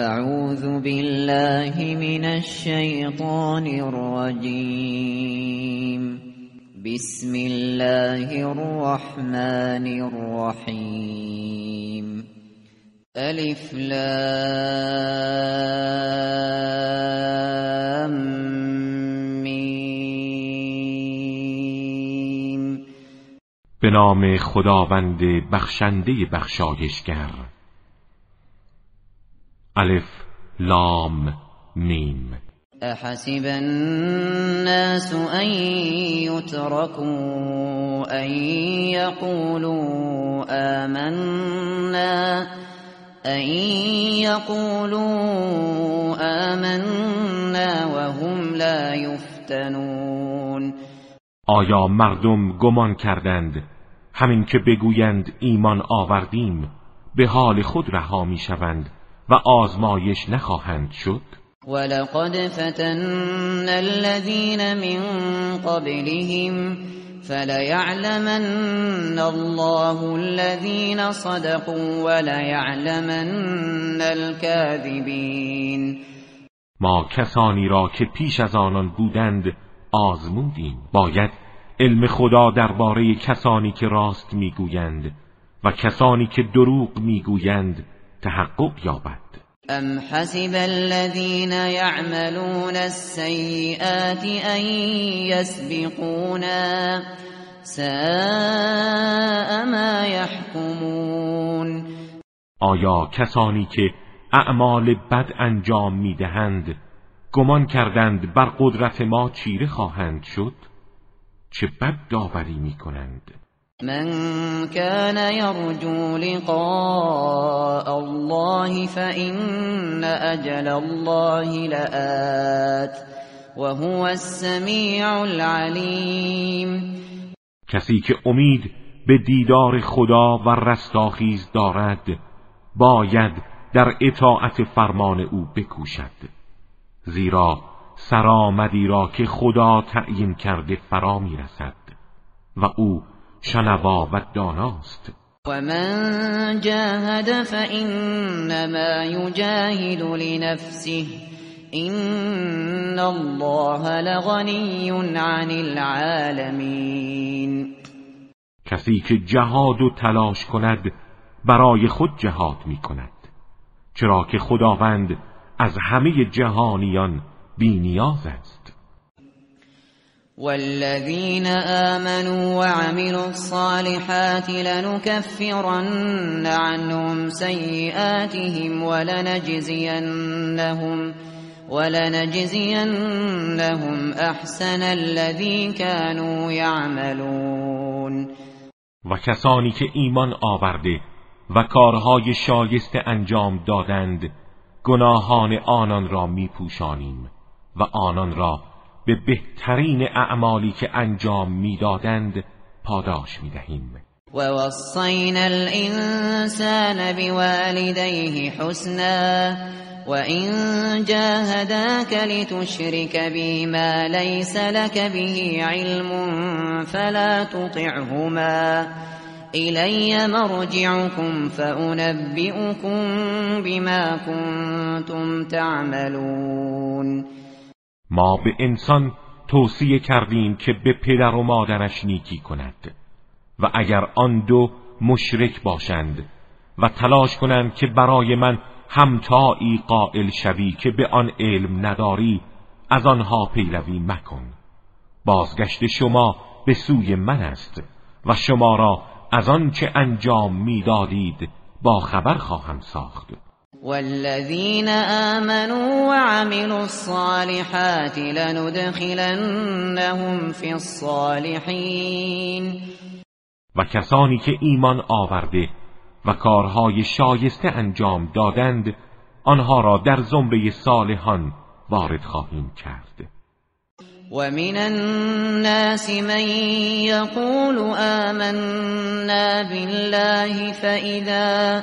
اعوذ بالله من الشیطان الرجیم بسم الله الرحمن الرحیم الف لام میم به نام خداوند بخشنده بخشایشگر الف لام میم. احسب الناس ان يتركوا ان يقولوا آمنا ان يقولوا آمنا وهم لا يفتنون. آیا مردم گمان کردند؟ همین که بگویند ایمان آوردیم به حال خود رها می‌شوند. و آزمایش نخواهند شد؟ ولقد فتنا الذين من قبلهم فليعلمن الله الذين صدقوا وليعلمن الكاذبين. ما کسانی را که پیش از آنان بودند آزمودیم. باید علم خدا درباره کسانی که راست می‌گویند و کسانی که دروغ می‌گویند تحقق یابد. ام حسب الذين يعملون السيئات ان يسبقونا ساء ما يحكمون. آیا کسانی که اعمال بد انجام می‌دهند گمان کردند بر قدرت ما چیره خواهند شد؟ چه بد داوری می‌کنند؟ من كان يرجو لقاء الله فإن أجل الله لآت وهو السميع العليم. کسی که امید به دیدار خدا و رستاخیز دارد باید در اطاعت فرمان او بکوشد. زیرا سرآمدی را که خدا تعیین کرده فرا می‌رسد و او شنوا و داناست. و من جاهد فإنما يجاهد لنفسه. این الله لغنی عن العالمین کسی که جهاد و تلاش کند برای خود جهاد می کند چرا که خداوند از همه جهانیان بینیاز است. والذين آمنوا وعملوا الصالحات لنكفرن عنهم سيئاتهم ولنجزينهم ولنجزينهم احسن الذي كانوا يعملون. و کسانی که ایمان آورده و کارهای شایسته انجام دادند گناهان آنان را میپوشانیم و آنان را به بهترین اعمالی که انجام می‌دادند پاداش می‌دهیم. و وصینا الانسان بوالديه حسنا وإن جاهداك لتشرك بي ما ليس لك به علم فلا تطعهما إلي مرجعكم فأنبئكم بما كنتم تعملون ما به انسان توصیه کردیم که به پدر و مادرش نیکی کند و اگر آن دو مشرک باشند و تلاش کنند که برای من همتایی قائل شوی که به آن علم نداری از آنها پیروی مکن. بازگشت شما به سوی من است و شما را از آن چه انجام می‌دادید با خبر خواهم ساخت. والذین آمنوا وعملوا الصالحات لندخلنهم فی الصالحین و کسانی که ایمان آورده و کارهای شایسته انجام دادند آنها را در زمره صالحان وارد خواهیم کرد. و من الناس من یقول آمنا بالله فإذا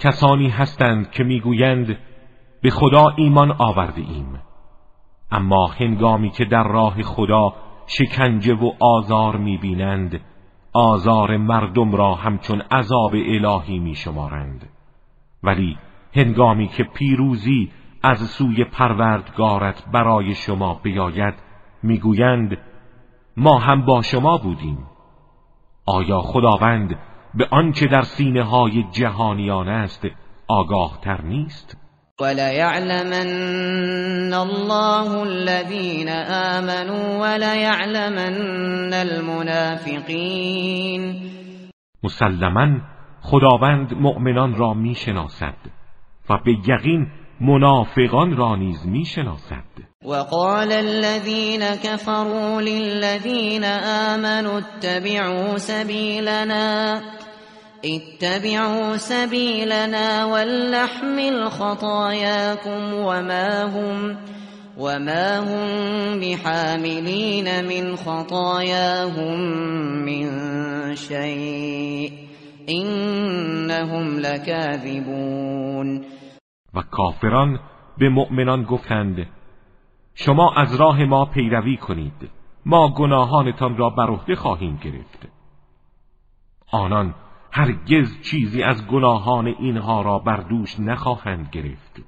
کسانی هستند که می‌گویند به خدا ایمان آورده ایم اما هنگامی که در راه خدا شکنجه و آزار می‌بینند آزار مردم را همچون عذاب الهی میشمارند. ولی هنگامی که پیروزی از سوی پروردگارت برای شما بیاید می‌گویند ما هم با شما بودیم. آیا خداوند به آنچه در سینه های جهانیان است آگاه تر نیست. وليعلمن الله الذين آمنوا وليعلمن المنافقین مسلما خداوند مؤمنان را می‌شناسد و به یقین منافقان را نیز میشناسد. وقال الذين كفروا للذين آمنوا اتبعوا سبيلنا اتبعوا سبيلنا ولنحمل خطاياكم وما هم وما هم بحاملين من خطاياهم من شيء إنهم لكاذبون. و کافران به مؤمنان گفتند شما از راه ما پیروی کنید ما گناهانتان را بر عهده خواهیم گرفت. آنان هرگز چیزی از گناهان اینها را بر دوش نخواهند گرفت.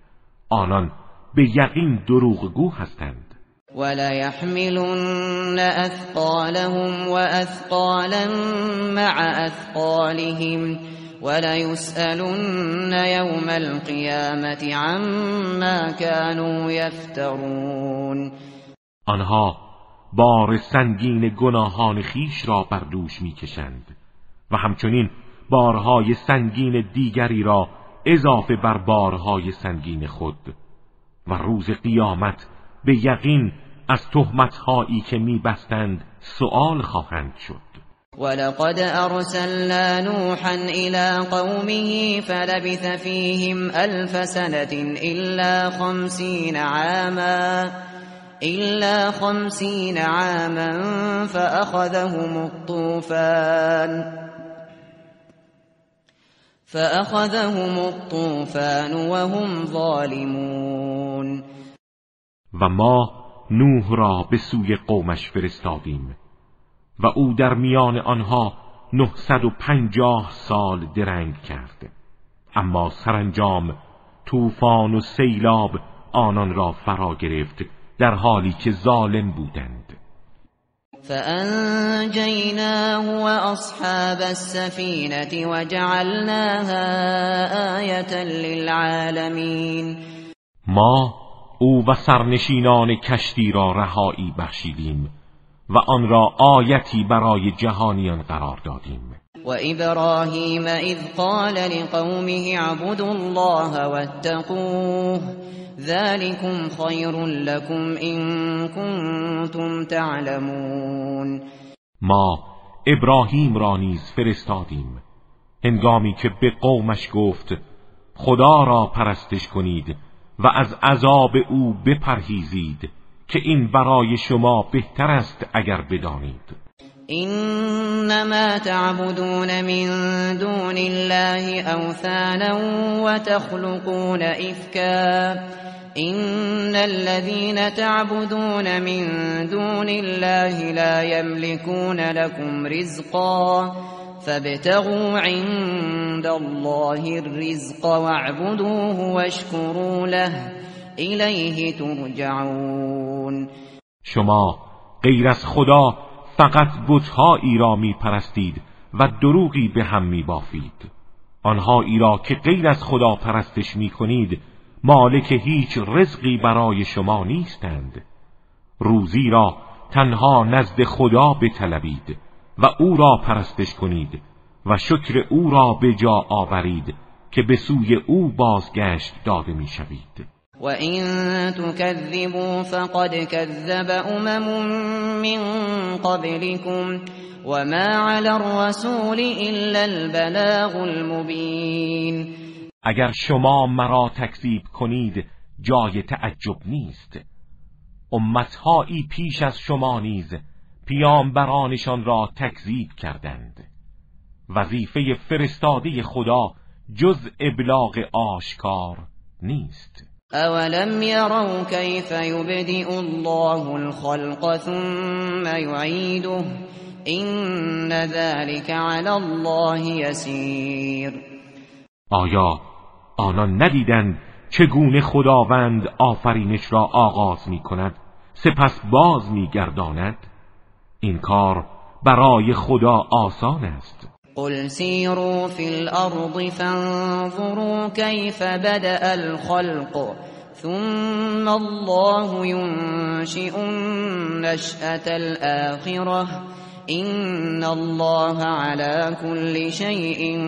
آنان به یقین دروغگو هستند. ولا يحملن اثقالهم واثقالا مع اثقالهم وليسألن يوم القيامة عما كانوا يفترون. آنها بار سنگین گناهان خیش را بر دوش می‌کشند و همچنین بارهای سنگین دیگری را اضافه بر بارهای سنگین خود و روز قیامت به یقین از تهمتهایی که میبستند سؤال خواهند شد. ولقد أرسلنا نوحا إلى قومه فلبث فيهم ألف سنة إلا خمسين عاما فأخذهم الطوفان وهم ظالمون و ما نوح را به سوی قومش فرستادیم. و او در میان آنها نهصد و پنجاه سال درنگ کرد. اما سرانجام طوفان و سیلاب آنان را فرا گرفت در حالی که ظالم بودند. فانجیناه و اصحاب السفینه وجعلناها آیتا للعالمین. ما او و سرنشینان کشتی را رهایی بخشیدیم. و آن را آیتی برای جهانیان قرار دادیم. و ابراهیم اذ قال لقومه اعبدوا الله واتقوه ذلكم خیر لكم ان كنتم تعلمون ما ابراهیم را نیز فرستادیم. هنگامی که به قومش گفت خدا را پرستش کنید و از عذاب او بپرهیزید. که این برای شما بهتر است اگر بدانید. انما تعبدون من دون الله اوثانا وتخلقون افكا ان الذين تعبدون من دون الله لا يملكون لكم رزقا. فابتغوا عند الله الرزق واعبدوه واشكروا له. الیه ترجعون. شما غیر از خدا فقط بتهایی را می پرستید و دروغی به هم می بافید آنهایی را که غیر از خدا پرستش می کنید مالک هیچ رزقی برای شما نیستند. روزی را تنها نزد خدا بطلبید و او را پرستش کنید و شکر او را به جا آورید که به سوی او بازگشت داده می شوید وَإِن تُكَذِّبُوا فَقَدْ كَذَّبَ أُمَمٌ مِّن قَبْلِكُمْ وَمَا عَلَى الرَّسُولِ إِلَّا الْبَلَاغُ الْمُبِينُ اگر شما مرا تکذیب کنید جای تعجب نیست. امتهایی پیش از شما نیز پیامبرانشان را تکذیب کردند. وظیفه فرستاده خدا جز ابلاغ آشکار نیست. اولم يروا كيف يبدئ الله الخلق ثم يعيده این ذلك على الله يسير. آیا آنان ندیدند چگونه خداوند آفرینش را آغاز می کند سپس باز می گرداند این کار برای خدا آسان است. قل سیروا فی الارض فانظروا كيف بدأ الخلق ثم الله ينشئ النشأة الآخرة إن الله على كل شيء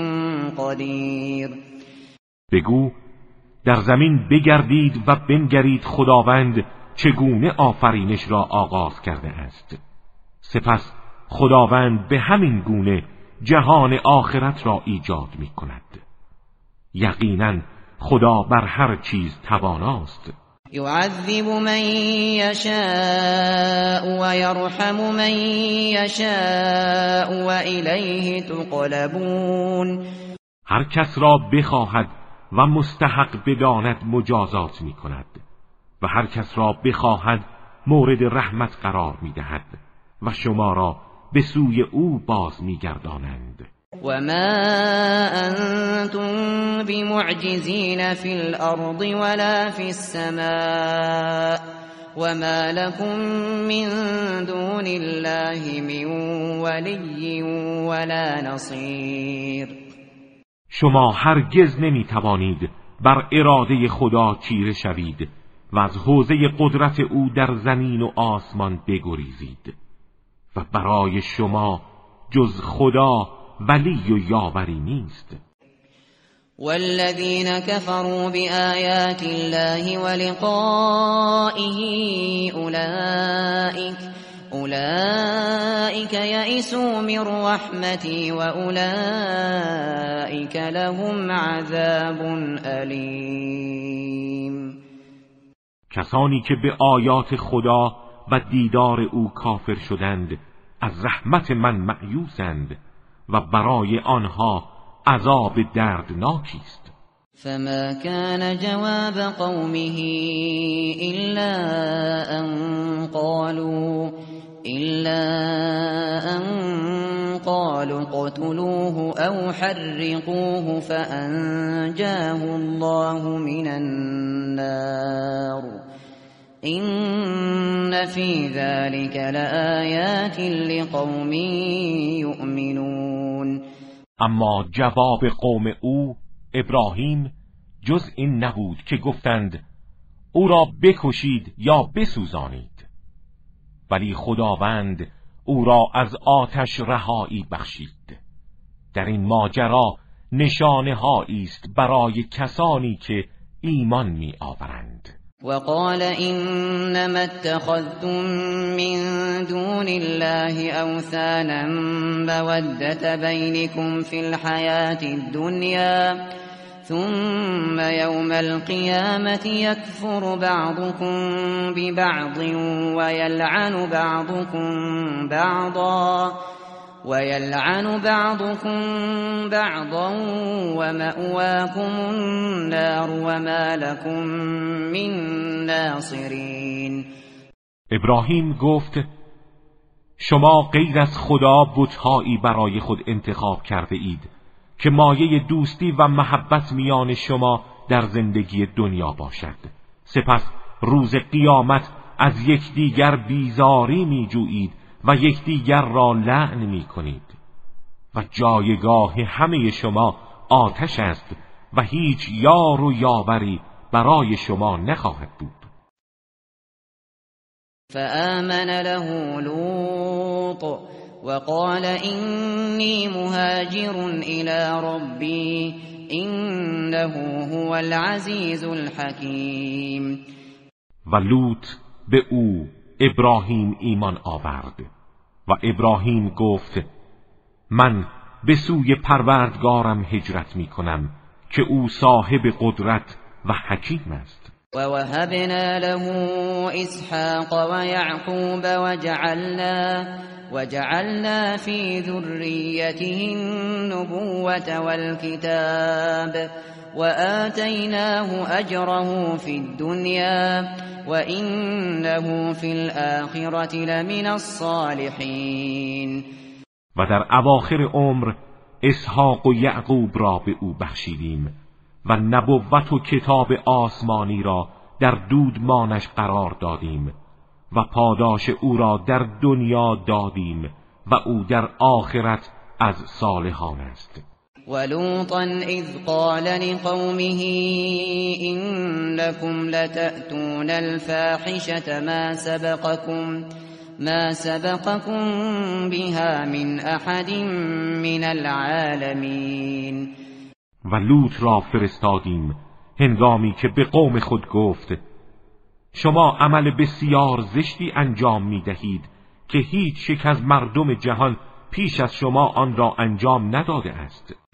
قدیر بگو در زمین بگردید و بنگرید خداوند چگونه آفرینش را آغاز کرده است. سپس خداوند به همین گونه جهان آخرت را ایجاد می کند یقینا خدا بر هر چیز تواناست. یعذب من یشاء و یرحم من یشاء و الیه تقلبون. هر کس را بخواهد و مستحق بداند مجازات می کند و هر کس را بخواهد مورد رحمت قرار می دهد و شما را به سوی او باز می گردانند و ما انتم بمعجزین فی الارض ولا فی السماء وما لكم من دون الله من ولی ولا نصیر شما هرگز نمی توانید بر اراده خدا چیره شوید و از حوزه قدرت او در زمین و آسمان بگریزید. و برای شما جز خدا ولی و یاوری نیست. والذین كفروا بآیات الله ولقائه اولئک اولئک یئسوا من رحمتی و اولئک لهم عذاب علیم کسانی که به آیات خدا و دیدار او کافر شدند از رحمت من معیوسند و برای آنها عذاب دردناکی است. فما كان جواب قومه الا ان قالوا الا ان قالوا قتلوه او حرقوه فانجاه الله من النار. فی ذلك لآیات لقوم یؤمنون اما جواب قوم او ابراهیم جز این نبود که گفتند او را بکشید یا بسوزانید. ولی خداوند او را از آتش رهایی بخشید. در این ماجرا نشانه است برای کسانی که ایمان می آورند وقال إنما اتخذتم من دون الله أوثانا مودة بينكم في الحياة الدنيا ثم يوم القيامة يكفر بعضكم ببعض ويلعن بعضكم بعضا. ويلعن بعضكم بعضا ومأواكم النار وما لكم من ناصرین ابراهیم گفت شما غیر از خدا بتهایی برای خود انتخاب کرده اید که مایه دوستی و محبت میان شما در زندگی دنیا باشد. سپس روز قیامت از یکدیگر بیزاری میجویید و یکدیگر را لعن می کنید و جایگاه همه شما آتش است و هیچ یار و یاوری برای شما نخواهد بود. فآمن له لوط وقال إني مهاجر إلى ربي انه هو العزیز الحکیم. و لوط به او ابراهیم ایمان آورد و ابراهیم گفت من به سوی پروردگارم هجرت می کنم که او صاحب قدرت و حکیم است. و وهبنا له اسحاق و یعقوب وجعلنا وجعلنا في ذريته النبوة والكتاب وآتيناه أجره في الدنيا وإنه في الآخرة لمن الصالحين. و در اواخر عمر اسحاق و یعقوب را به او بخشیدیم و نبوت و کتاب آسمانی را در دودمانش قرار دادیم و پاداش او را در دنیا دادیم و او در آخرت از صالحان است. ولوطا اذ قال لقومه انكم لتأتون الفاحشة ما سبقكم ما سبقكم بها من احد من العالمین و لوط را فرستادیم هنگامی که به قوم خود گفت شما عمل بسیار زشتی انجام می دهید که هیچ یک از مردم جهان پیش از شما آن را انجام نداده است.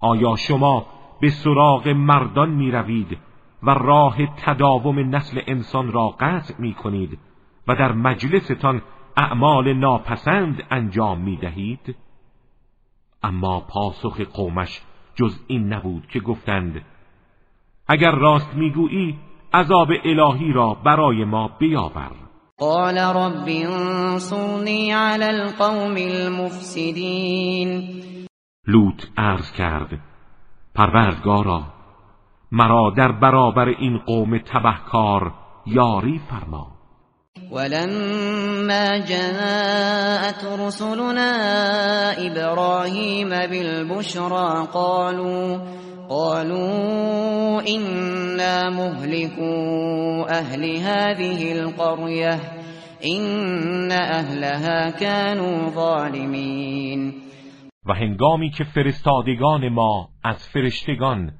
آیا شما به سراغ مردان می روید و راه تداوم نسل انسان را قطع می کنید و در مجلستان اعمال ناپسند انجام می دهید اما پاسخ قومش جز این نبود که گفتند اگر راست می‌گویی عذاب الهی را برای ما بیاور. قال رب انصرنی علی القوم المفسدین. لوط عرض کرد. پروردگارا مرا در برابر این قوم تبهکار یاری فرما. ولما جاءت رسلنا إبراهيم بالبشرى قالوا قالوا إنا مهلكوا أهل هذه القرية إن أهلها كانوا ظالمين. و هنگامی که فرستادگان ما از فرشتگان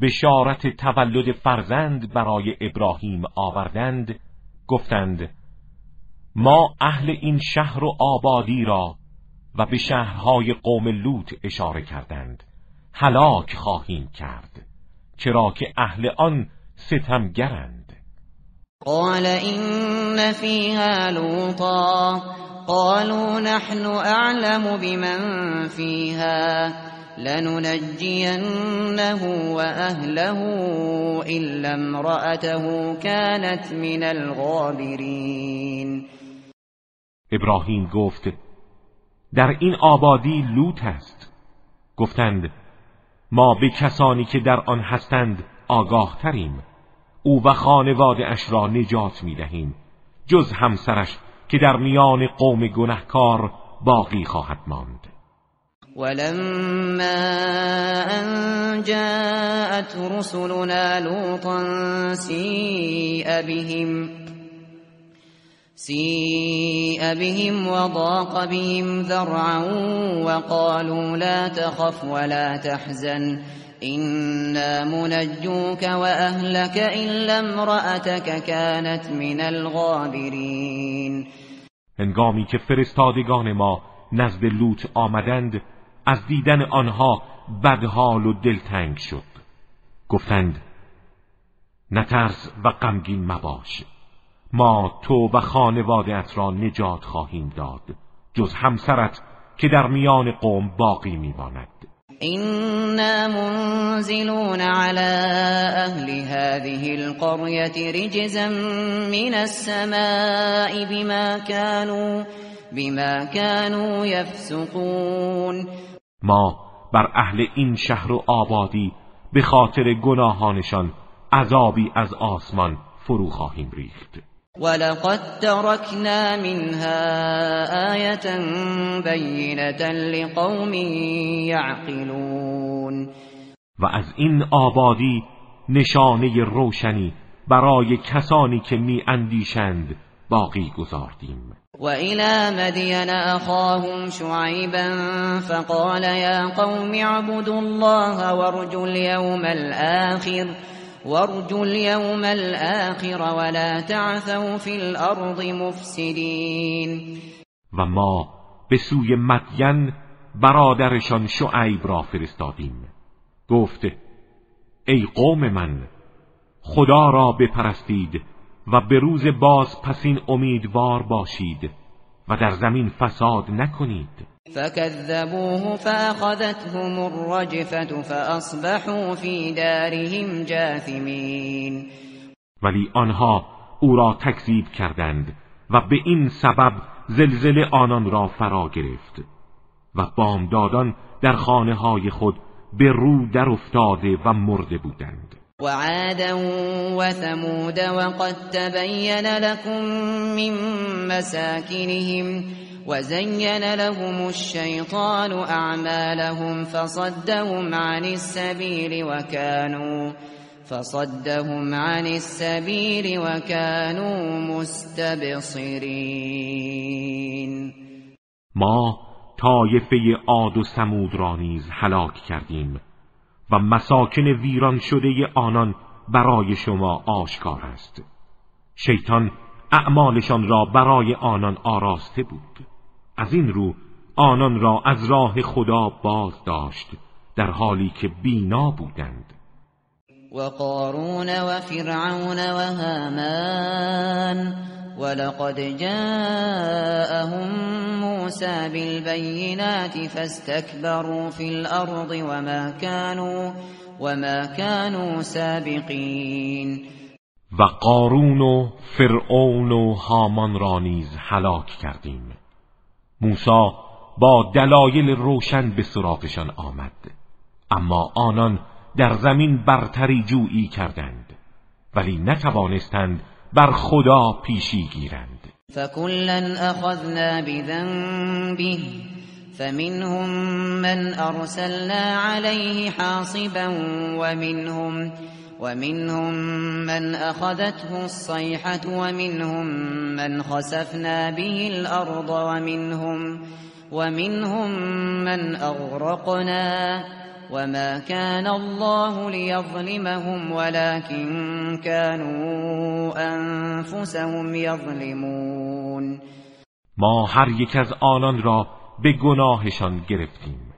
بشارت تولد فرزند برای ابراهیم آوردند گفتند ما اهل این شهر و آبادی را و به شهرهای قوم لوط اشاره کردند هلاک خواهیم کرد چرا که اهل آن ستمگرند. قال این فیها لوطا. قالوا نحن اعلم بمن فیها لننجینه وأهله إلا امرأته كانت من الغابرین ابراهیم گفت در این آبادی لوط است. گفتند ما به کسانی که در آن هستند آگاه تریم او و خانواده اش را نجات می دهیم جز همسرش که در میان قوم گنهکار باقی خواهد ماند. ولما أن جاءت رسلنا لوطا سيء بهم سيء بهم وضاق بهم ذرعا وقالوا لا تخف ولا تحزن. إنا منجوك وأهلك إلا امرأتك كانت من الغابرين. هنگامی که فرستادگان ما نزد لوط آمدند از دیدن آنها بدحال و دلتنگ شد. گفتند نترس و غمگین مباش. ما تو و خانوادت را نجات خواهیم داد جز همسرت که در میان قوم باقی میماند. إنا منزلون على اهل هذه القرية رجزا من السماء بما كانوا بما كانوا يفسقون. ما بر اهل این شهر و آبادی به خاطر گناهانشان عذابی از آسمان فرو خواهیم ریخت. ولقد تركنا منها آية بينة لقوم يعقلون و از این آبادی نشانه روشنی برای کسانی که می اندیشند باقی گذاردیم. و الى مدین اخاهم شعیبا فقال یا قوم اعبدوا الله وارجوا اليوم الاخر وارجوا اليوم الآخر ولا تعثوا في الارض مفسدین و ما به سوی مدین برادرشان شعیب را فرستادیم. گفته ای قوم من خدا را بپرستید و به روز باز پسین امیدوار باشید و در زمین فساد نکنید. فكذبوه فأخذتهم الرجفة فأصبحوا في دارهم جاثمین ولی آنها او را تکذیب کردند و به این سبب زلزله آنان را فرا گرفت و بامدادان در خانه های خود به رو در افتاده و مرده بودند. وعادا وثمود وقد تبين لكم من مساكنهم وزين لهم الشيطان أعمالهم فصدهم عن السبيل وكانوا فصدهم عن السبيل وكانوا مستبصرين. ما طایفه عاد و سمود را نیز هلاک کردیم. و مساکن ویران شده آنان برای شما آشکار است. شیطان اعمالشان را برای آنان آراسته بود. از این رو آنان را از راه خدا باز داشت در حالی که بینا بودند. و قارون و فرعون و هامان ولقد جاءهم موسى بالبينات فاستكبروا في الأرض وما كانوا وما كانوا سابقين. و قارون و فرعون و هامان را نیز هلاک کردیم. موسی با دلایل روشن به سراغشان آمد. اما آنان در زمین برتری جویی کردند ولی نتوانستند بر خدا پیشی گیرند. فکلا اخذنا بذنبه فمنهم من ارسلنا عليه حاصبا ومنهم ومنهم من اخذته الصيحة ومنهم من خسفنا به الارض ومنهم ومنهم من اغرقنا. وما كان الله ليظلمهم ولكن كانوا انفسهم يظلمون ما هر یک از آنان را به گناهشان گرفتیم.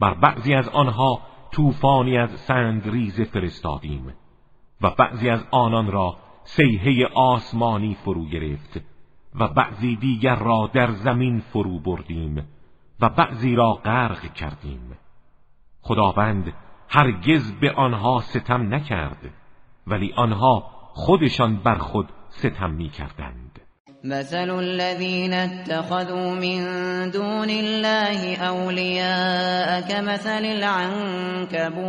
بر بعضی از آنها طوفانی از سنگ ریز فرستادیم و بعضی از آنان را سیحه آسمانی فرو گرفت و بعضی دیگر را در زمین فرو بردیم و بعضی را غرق کردیم. خداوند هرگز به آنها ستم نکرد ولی آنها خودشان بر خود ستم می کردند مثل الذين اتخذوا من دون الله أولياء كمثل العنكبوت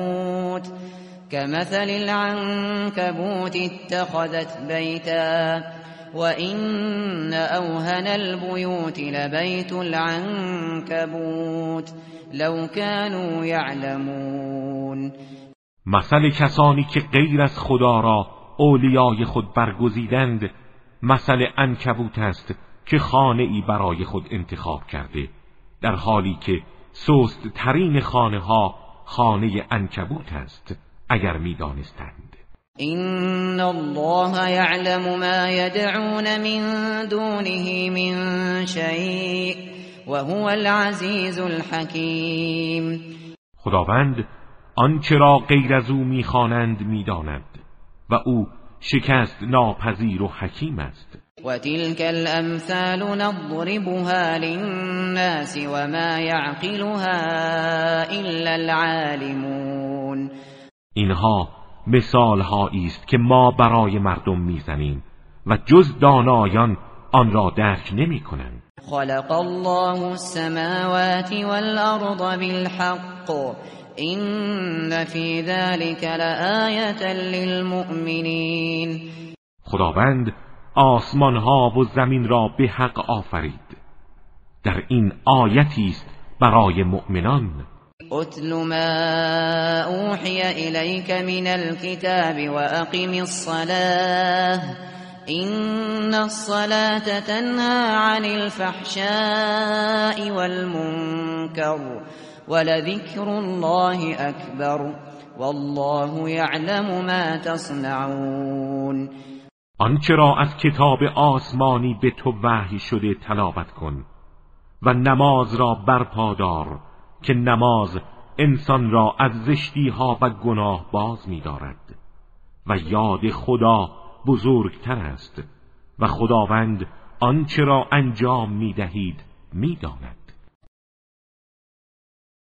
كمثل العنكبوت اتخذت بيتا وإن أوهن البيوت لبيت العنكبوت لو كانوا يعلمون. مثل کسانی که غیر از خدا را اولیای خود برگزیدند مثل انکبوت است که خانه ای برای خود انتخاب کرده در حالی که سست ترین خانه ها خانه انکبوت است اگر می‌دانستند. این الله یعلم ما یدعون من دونه من شیء وهو العزیز الحکیم. خداوند آنچه را غیر از او می‌خوانند می‌داند و او شکست ناپذیر و حکیم است. و تلك الامثال نضربها للناس وما يعقلها الا العالمون. اینها مثال است که ما برای مردم می‌زنیم و جز دانایان آن را درک نمی کنند خلق الله السماوات والأرض بالحق. این فی ذلك لآیت للمؤمنین خداوند آسمان ها و زمین را به حق آفرید. در این آیتی است برای مؤمنان. اتل ما اوحی الیک من الكتاب واقم الصلاة. این الصلاة تنهى عن الفحشاء والمنكر ولذكر الله اکبر والله يعلم ما تصنعون آنچه را از کتاب آسمانی به تو وحی شده تلاوت کن و نماز را برپادار که نماز انسان را از زشتی ها و گناه باز می دارد و یاد خدا بزرگتر است و خداوند آنچه را انجام می دهید می داند.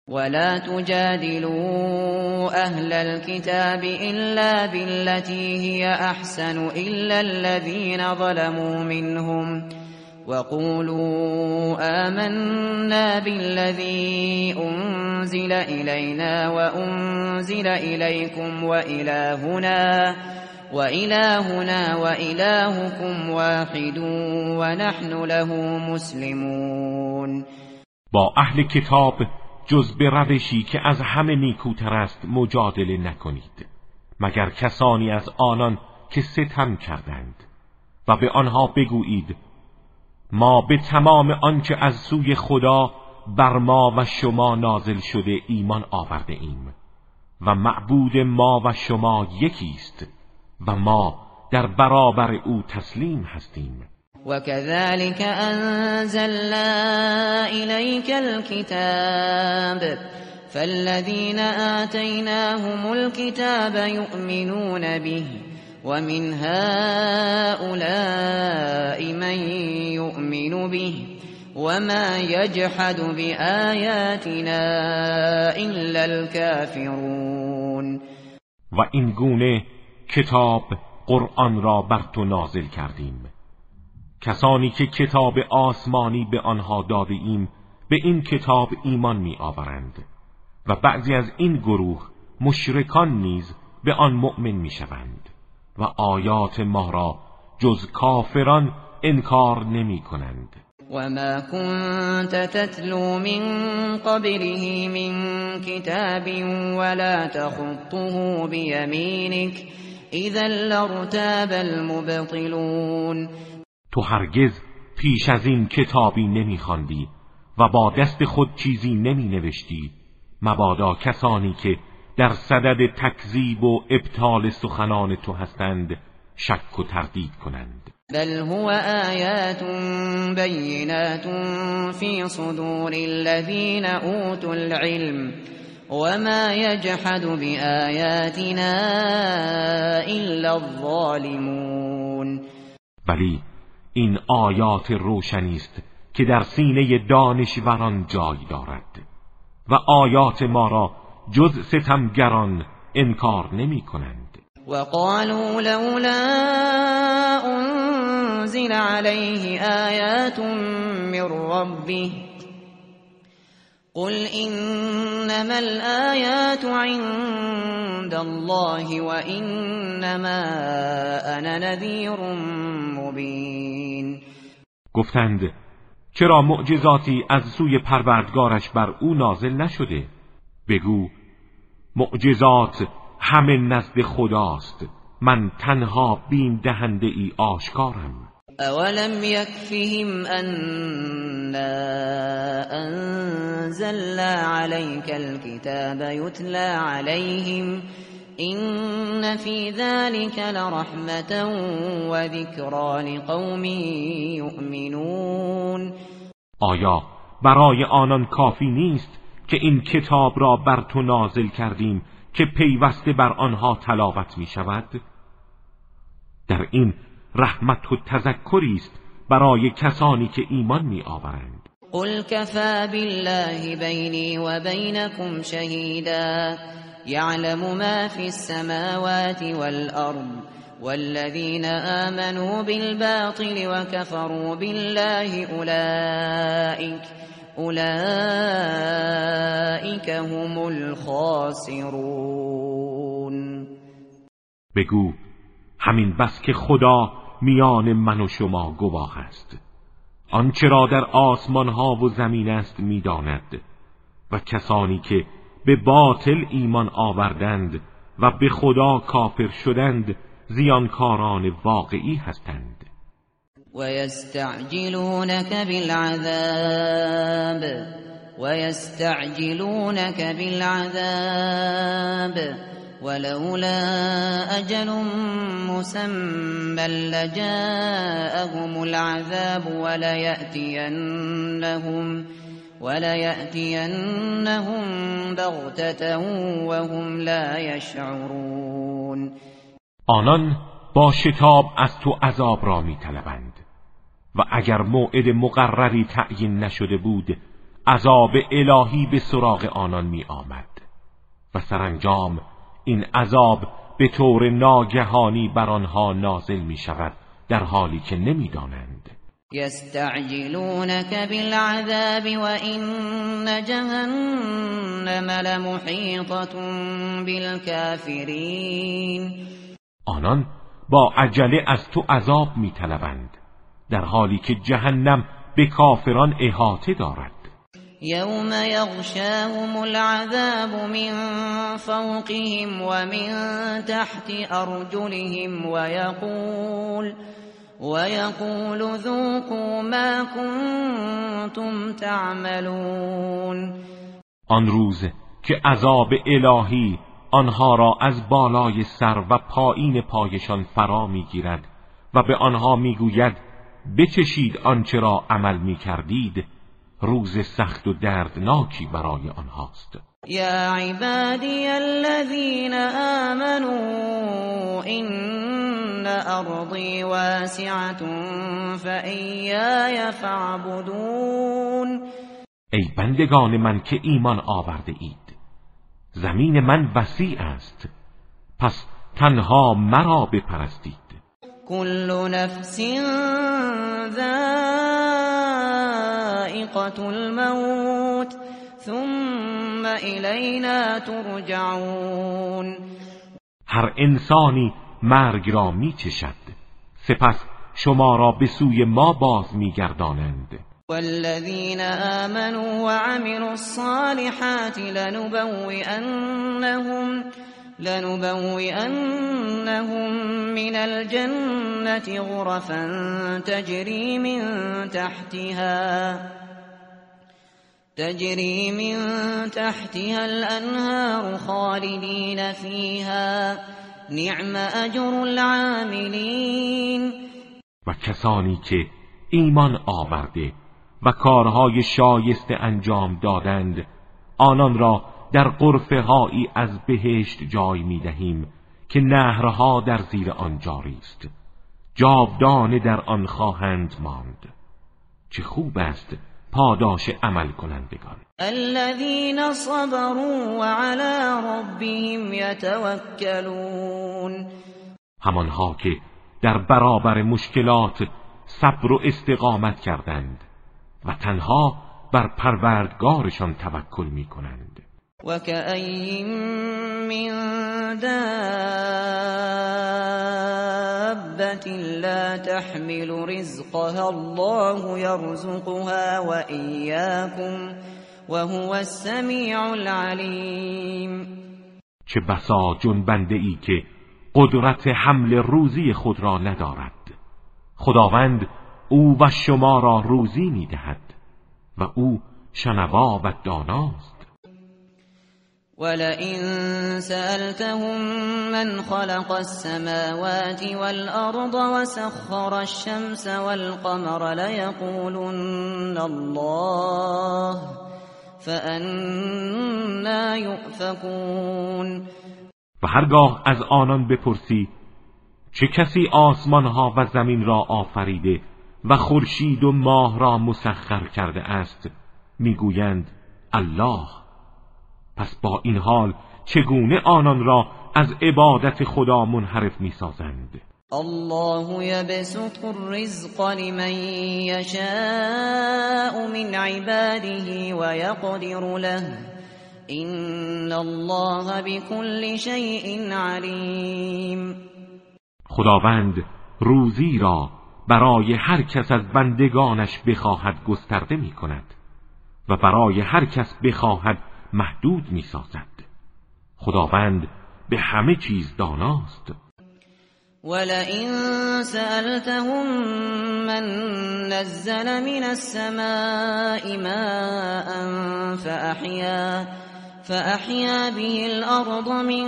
ولا تجادلوا اهل الكتاب الا بالتي هي احسن الا الذين ظلموا منهم وقولوا آمنا بالذي أنزل إلينا وأنزل إليكم وإلهنا وإلهنا وإلهكم واحد ونحن له مسلمون. با اهل کتاب جز به روشی که از همه نیکوتر است مجادله نکنید مگر کسانی از آنان که ستم کردند و به آنها بگویید ما به تمام آنچه از سوی خدا بر ما و شما نازل شده ایمان آورده ایم و معبود ما و شما یکی است و ما در برابر او تسلیم هستیم. وكذلك أنزلنا إليك الكتاب فالذين آتيناهم الكتاب يؤمنون به ومن هؤلاء من يؤمن به وما يجحد بآياتنا إلا الكافرون و این گونه کتاب قرآن را بر تو نازل کردیم. کسانی که کتاب آسمانی به آنها داده ایم به این کتاب ایمان می آورند. و بعضی از این گروه مشرکان نیز به آن مؤمن می شوند. و آیات ما را جز کافران انکار نمی کنند. و ما كنت تتلو من قبله من كتاب ولا تخطه بيمينك اذا لارتاب المبطلون. تو هرگز پیش از این کتابی نمیخواندی و با دست خود چیزی نمی نوشتی مبادا کسانی که در صدد تکذیب و ابطال سخنان تو هستند شک و تردید کنند. بل هو آیات بینات فی صدور الذین اوتوا العلم. وما يجحد بآیاتنا الا الظالمون. ولی این آیات روشنی است که در سینه دانشوران جای دارد و آیات ما را جز ستمگران انکار نمی کنند. وقالوا لولا انزل عليه آیات من ربه قل انما الآیات عند الله وانما انا نذیر مبین گفتند چرا معجزاتی از سوی پروردگارش بر او نازل نشده؟ بگو معجزات همه نزد خداست من تنها بین دهنده ای آشکارم. اولم یکفهم انا انزلنا عليك الكتاب يتلى عليهم این فی ذلك لرحمة وذكرى لقوم یؤمنون آیا برای آنان کافی نیست که این کتاب را بر تو نازل کردیم که پیوسته بر آنها تلاوت می شود در این رحمت و تذکری است برای کسانی که ایمان می آورند قل كفى بالله بینی و بینکم شهیدا. یعلم ما فی السماوات والارض والذین آمنوا بالباطل وكفروا بالله اولئك اولئیک هم الخاسرون. بگو همین بس که خدا میان من و شما گواه است. آنچه را در آسمان ها و زمین است می‌داند و کسانی که به باطل ایمان آوردند و به خدا کافر شدند زیانکاران واقعی هستند. ويستعجلونك بالعذاب ويستعجلونك بالعذاب ولولا أجل مسمى لجاءهم العذاب وليأتينهم وليأتينهم بغتة وهم لا يشعرون. آنان با شتاب از تو عذاب را می طلبند و اگر موعد مقرری تعیین نشده بود عذاب الهی به سراغ آنان می آمد و سرانجام این عذاب به طور ناگهانی بر آنها نازل می شود در حالی که نمی‌دانند. یستعجلونک بالعذاب وإن جهنم لمحیطة بالكافرین آنان با عجله از تو عذاب میطلبند در حالی که جهنم به کافران احاطه دارد. یوم یغشاهم العذاب من فوقهم ومن تحت ارجلهم ويقول ويقول ذوقوا ما كنتم تعملون آن روز که عذاب الهی آنها را از بالای سر و پایین پایشان فرا می‌گیرد و به آنها می‌گوید بچشید آنچه را عمل می‌کردید. روز سخت و دردناکی برای آنهاست. یا عبادی الذین آمنوا این ارضی واسعة فإیای فاعبدون. ای بندگان من که ایمان آورده اید زمین من وسیع است پس تنها مرا بپرستید. کل نفس ذائقة الموت ثم الینا ترجعون. هر انسانی مرگ را میچشد. سپس شما را به سوی ما باز میگردانند. والذين آمنوا وعملوا الصالحات لنبوئنهم لنبوئنهم من الجنة غرفا تجري من تحتها. تجري من تحتها الأنهار خالدين فيها. نعم أجر العاملين. و کسانی که ایمان آورده و کارهای شایسته انجام دادند آنان را در قرفه هایی از بهشت جای می دهیم که نهرها در زیر آن جاری است. جاودانه در آن خواهند ماند. چه خوب است پاداش عمل کنندگان الذين صبروا وعلى ربهم يتوكلون. همانها که در برابر مشکلات صبر و استقامت کردند و تنها بر پروردگارشان توکل می کنند و کأین من دابت لا تحمل رزقها الله يرزقها و ایاكم و هو السمیع العلیم چه بسا جنبنده ای که قدرت حمل روزی خود را ندارد. خداوند او و شما را روزی می‌دهد و او شنوا و داناست. ولئن سألتهم من خلق السماوات والأرض وسخر الشمس والقمر ليقولن الله فأنا يؤفكون و هرگاه از آنان بپرسی چه کسی آسمان ها و زمین را آفریده و خورشید و ماه را مسخر کرده است؟ می‌گویند الله. پس با این حال چگونه آنان را از عبادت خدا منحرف می‌سازند؟ الله يبسط الرزق لمن يشاء من عباده ويقدر له. این الله بكل شيء علیم خداوند روزی را برای هر کس از بندگانش بخواهد گسترده می کند و برای هر کس بخواهد محدود می سازد خداوند به همه چیز داناست. ولئن سألتهم من نزل من السماء ماء فأحيا فأحيا به الأرض من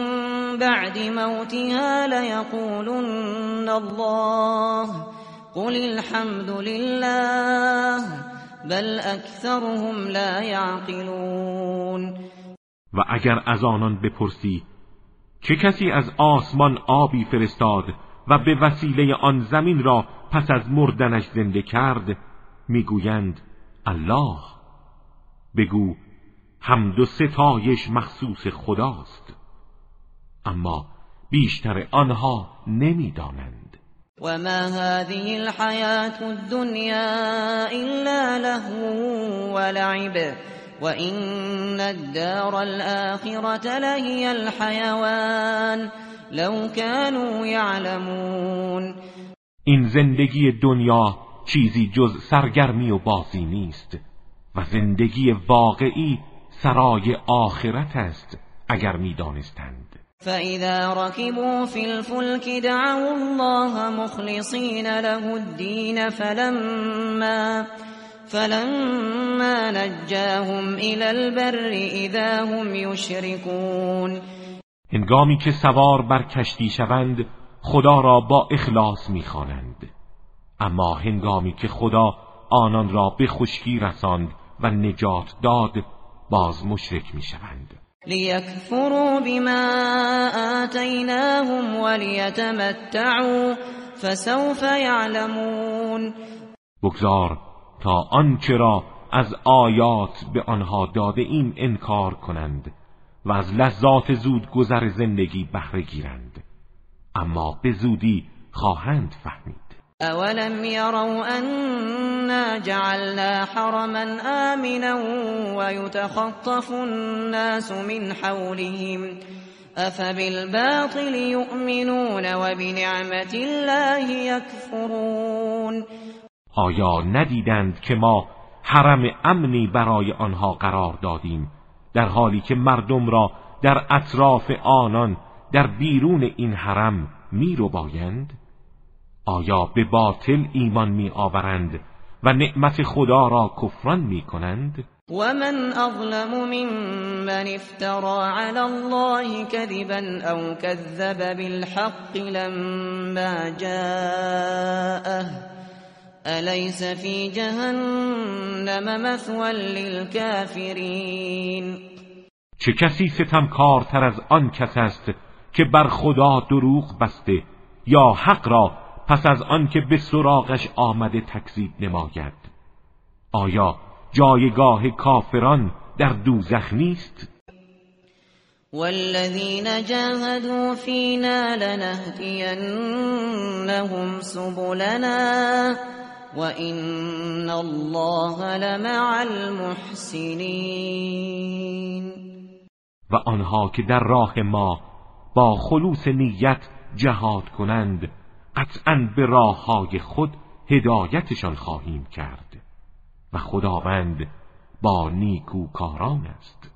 بعد موتها ليقولن الله قل الحمد لله. بل اکثرهم لا يعقلون و اگر از آنان بپرسی چه کسی از آسمان آبی فرستاد و به وسیله آن زمین را پس از مردنش زنده کرد؟ می‌گویند الله. بگو حمد و ستایش مخصوص خداست. اما بیشتر آنها نمی‌دانند. و ما هذه الحیات الدنیا الا لهو و لعب و این الدار الاخرة لهی الحیوان لو كانوا یعلمون این زندگی دنیا چیزی جز سرگرمی و بازی نیست و زندگی واقعی سرای آخرت است اگر می‌دانستند. فاذا ركبوا في الفلك دعوا الله مخلصين له الدين فلما نجاهم الى البر اذا هم يشركون هنگامی که سوار بر کشتی شوند خدا را با اخلاص می‌خوانند. اما هنگامی که خدا آنان را به خشکی رساند و نجات داد باز مشرک می‌شوند. لیکفروا بما آتیناهم ولیتمتعوا فسوف یعلمون بگذار تا آنچه را از آیات به آنها داده این انکار کنند و از لذات زود گذر زندگی بهره گیرند. اما به زودی خواهند فهمید. اولم يروا أنا جعلنا حرما آمنا ويتخطف الناس من حولهم أفبالباطل يؤمنون وبنعمة الله يكفرون آیا ندیدند که ما حرم امنی برای آنها قرار دادیم در حالی که مردم را در اطراف آنان در بیرون این حرم می رو بایند؟ آیا به باطل ایمان می آورند و نعمت خدا را کفران می کنند؟ و من اظلم ممن افترا علی الله كذبا او كذب بالحق لما جاءه الیس فی جهنم مثوى للكافرین چه کسی ستمکارتر از آن کس است که بر خدا دروغ بسته یا حق را پس از آنکه به سراغش آمده تکذیب نماید. آیا جایگاه کافران در دوزخ نیست؟ والذین جاهدوا فینا لنهدینهم سبلنا وان الله لمع المحسنین. و آنها که در راه ما با خلوص نیت جهاد کنند قطعا به راه های خود هدایتشان خواهیم کرد. و خداوند با نیکوکاران است.